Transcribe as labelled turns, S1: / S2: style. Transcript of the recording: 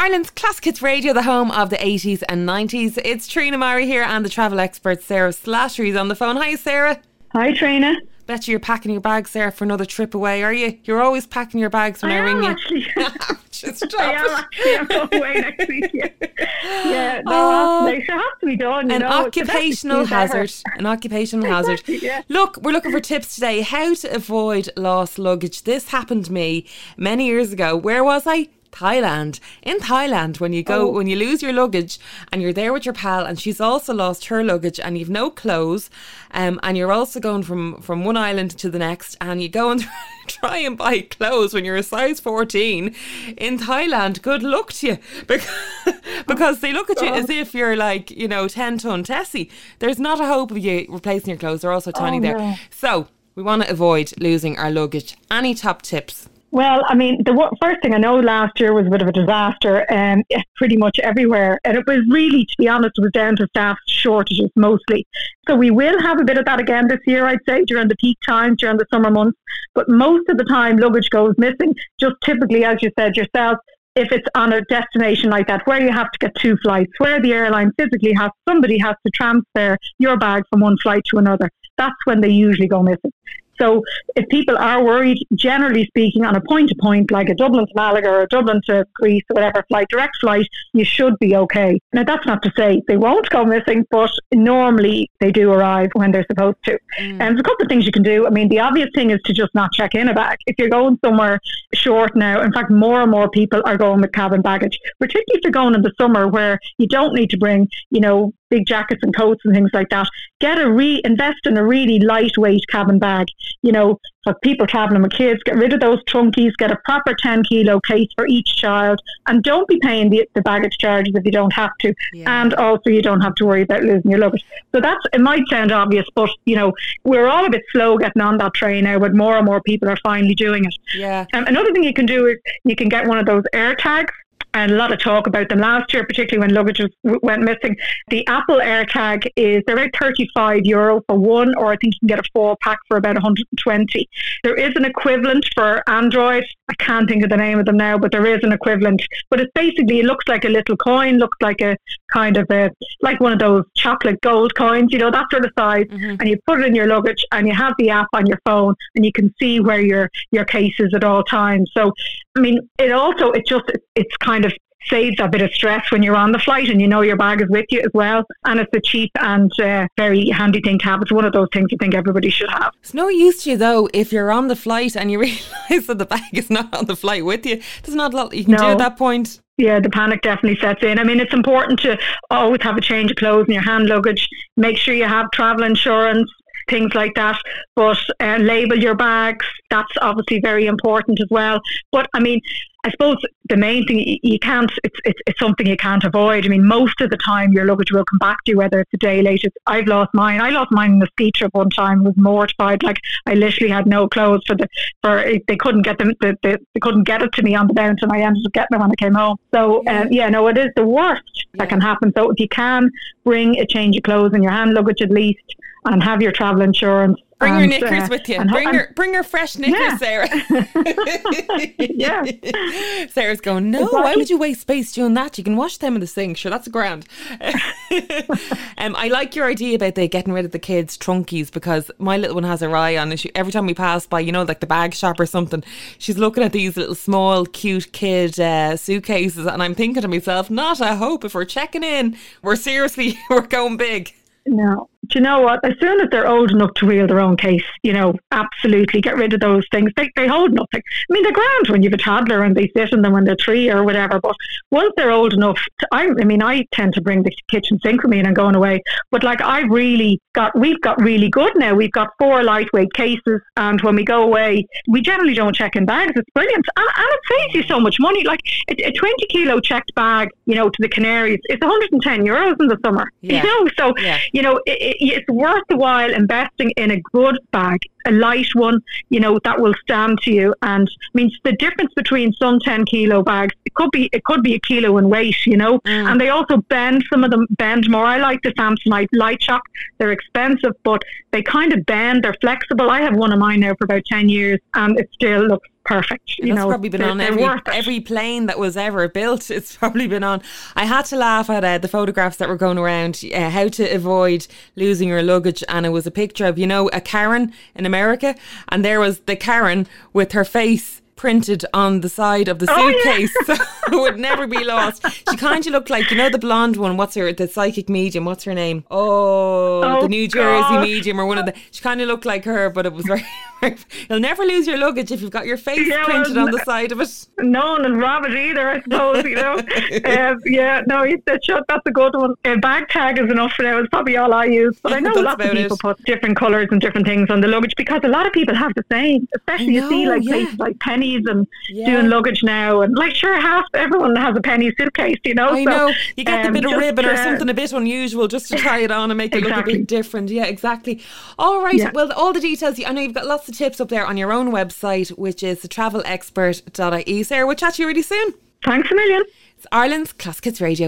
S1: Ireland's Classic Hits Radio, the home of the 80s and 90s. It's Trina Murray here and the travel expert Sarah Slattery is on the phone. Hi, Sarah.
S2: Hi, Trina.
S1: Bet you you're packing your bags, Sarah, for another trip away, are you? You're always packing your bags when I,
S2: I
S1: ring you.
S2: Actually.
S1: Just
S2: I am actually. I'm going away next week. Yeah, yeah no, oh, they should have to be done.
S1: an
S2: know,
S1: occupational hazard. An occupational hazard.
S2: yeah.
S1: Look, we're looking for tips today. How to avoid lost luggage. This happened to me many years ago. Where was I? Thailand. In Thailand, when you go, oh. when you lose your luggage and you're there with your pal and she's also lost her luggage and you've no clothes, um, and you're also going from, from one island to the next and you go and try and buy clothes when you're a size 14 in Thailand, good luck to you because, because they look at you as if you're like, you know, 10 ton Tessie. There's not a hope of you replacing your clothes. They're also tiny
S2: oh,
S1: there.
S2: No.
S1: So we want to avoid losing our luggage. Any top tips?
S2: Well, I mean, the first thing I know last year was a bit of a disaster, um, pretty much everywhere, and it was really, to be honest, it was down to staff shortages mostly. So we will have a bit of that again this year, I'd say, during the peak times, during the summer months. But most of the time, luggage goes missing. Just typically, as you said yourself, if it's on a destination like that where you have to get two flights, where the airline physically has somebody has to transfer your bag from one flight to another, that's when they usually go missing. So if people are worried, generally speaking, on a point to point, like a Dublin to Malaga or a Dublin to Greece or whatever flight, direct flight, you should be okay. Now that's not to say they won't go missing, but normally they do arrive when they're supposed to. Mm. And there's a couple of things you can do. I mean, the obvious thing is to just not check in a bag. If you're going somewhere short now, in fact, more and more people are going with cabin baggage, particularly if you're going in the summer where you don't need to bring, you know, big jackets and coats and things like that. Get a re invest in a really lightweight cabin bag. You know, for people traveling with kids, get rid of those trunkies, get a proper 10 kilo case for each child, and don't be paying the, the baggage charges if you don't have to. Yeah. And also, you don't have to worry about losing your luggage. So that's, it might sound obvious, but, you know, we're all a bit slow getting on that train now, but more and more people are finally doing it.
S1: Yeah.
S2: Um, another thing you can do is you can get one of those air tags and a lot of talk about them last year, particularly when luggage was, went missing. The Apple AirTag is they're about 35 euro for one, or I think you can get a four pack for about 120. There is an equivalent for Android. I can't think of the name of them now, but there is an equivalent. But it's basically it looks like a little coin, looks like a kind of a like one of those chocolate gold coins, you know, that sort of size. Mm-hmm. And you put it in your luggage, and you have the app on your phone, and you can see where your your case is at all times. So, I mean, it also it just it's kind of saves a bit of stress when you're on the flight and you know your bag is with you as well. And it's a cheap and uh, very handy thing to have. It's one of those things I think everybody should have.
S1: It's no use to you though if you're on the flight and you realise that the bag is not on the flight with you. There's not a lot you can no. do at that point.
S2: Yeah, the panic definitely sets in. I mean, it's important to always have a change of clothes in your hand luggage. Make sure you have travel insurance things like that. But uh, label your bags. That's obviously very important as well. But I mean, I suppose the main thing you can't it's, it's it's something you can't avoid. I mean, most of the time your luggage will come back to you, whether it's a day late. I've lost mine. I lost mine in the ski trip one time. Was mortified. Like I literally had no clothes for the for they couldn't get them. The, the, they couldn't get it to me on the bounce, and I ended up getting them when I came home. So yeah, um, yeah no, it is the worst yeah. that can happen. So if you can bring a change of clothes in your hand luggage at least, and have your travel insurance
S1: Bring and, your knickers uh, with you. Bring your bring your fresh knickers, yeah. Sarah.
S2: yeah.
S1: Sarah's going, No, exactly. why would you waste space doing that? You can wash them in the sink. Sure, that's grand. um, I like your idea about they getting rid of the kids' trunkies because my little one has her eye on it. Every time we pass by, you know, like the bag shop or something, she's looking at these little small, cute kid uh, suitcases, and I'm thinking to myself, not a hope if we're checking in. We're seriously we're going big.
S2: No. Do you know what? As soon as they're old enough to wheel their own case, you know, absolutely get rid of those things. They, they hold nothing. I mean, they're grand when you have a toddler and they sit in them when they're three or whatever. But once they're old enough, to, I, I mean, I tend to bring the kitchen sink with me and I'm going away. But like, I really got, we've got really good now. We've got four lightweight cases. And when we go away, we generally don't check in bags. It's brilliant. And, and it saves you so much money. Like a, a 20 kilo checked bag, you know, to the Canaries, it's 110 euros in the summer. Yeah. You know, so, yeah. you know, it, it, it's worth the while investing in a good bag, a light one, you know, that will stand to you. And I mean, the difference between some 10 kilo bags, it could be, it could be a kilo in weight, you know, mm. and they also bend, some of them bend more. I like the Samsonite Lite-Shock. They're expensive, but they kind of bend, they're flexible. I have one of mine now for about 10 years and it still looks perfect. You
S1: That's
S2: know,
S1: probably been
S2: they're-
S1: on every every plane that was ever built. It's probably been on. I had to laugh at uh, the photographs that were going around. Uh, how to avoid losing your luggage, and it was a picture of you know a Karen in America, and there was the Karen with her face printed on the side of the
S2: Oh, yeah.
S1: suitcase, so it would never be lost. She kind of looked like you know the blonde one. What's her the psychic medium? What's her name? Oh,
S2: Oh,
S1: the New Jersey
S2: gosh.
S1: medium or one of the. She kind of looked like her, but it was very. You'll never lose your luggage if you've got your face
S2: Yeah, well,
S1: printed on the side of it.
S2: No one will rob it either, I suppose, you know. um, yeah, no, shut, that's a good one. A bag tag is enough for now. It's probably all I use. But I know
S1: That's
S2: lots of people
S1: it.
S2: put different colours and different things on the luggage because a lot of people have the same. Especially you see like
S1: yeah.
S2: places like Penneys and
S1: Yeah.
S2: doing luggage now and like sure half everyone has a penny suitcase, you know.
S1: I
S2: so,
S1: know. You get the
S2: um,
S1: bit of ribbon or
S2: uh,
S1: something a bit unusual just to try it on and make it look a bit different. Yeah, exactly. All right.
S2: Yeah.
S1: Well, all the details, I know you've got lots of tips up there on your own website, which is thetravelexpert.ie. Sarah, we'll chat to you really soon.
S2: Thanks a million.
S1: It's Ireland's Classic Hits Radio.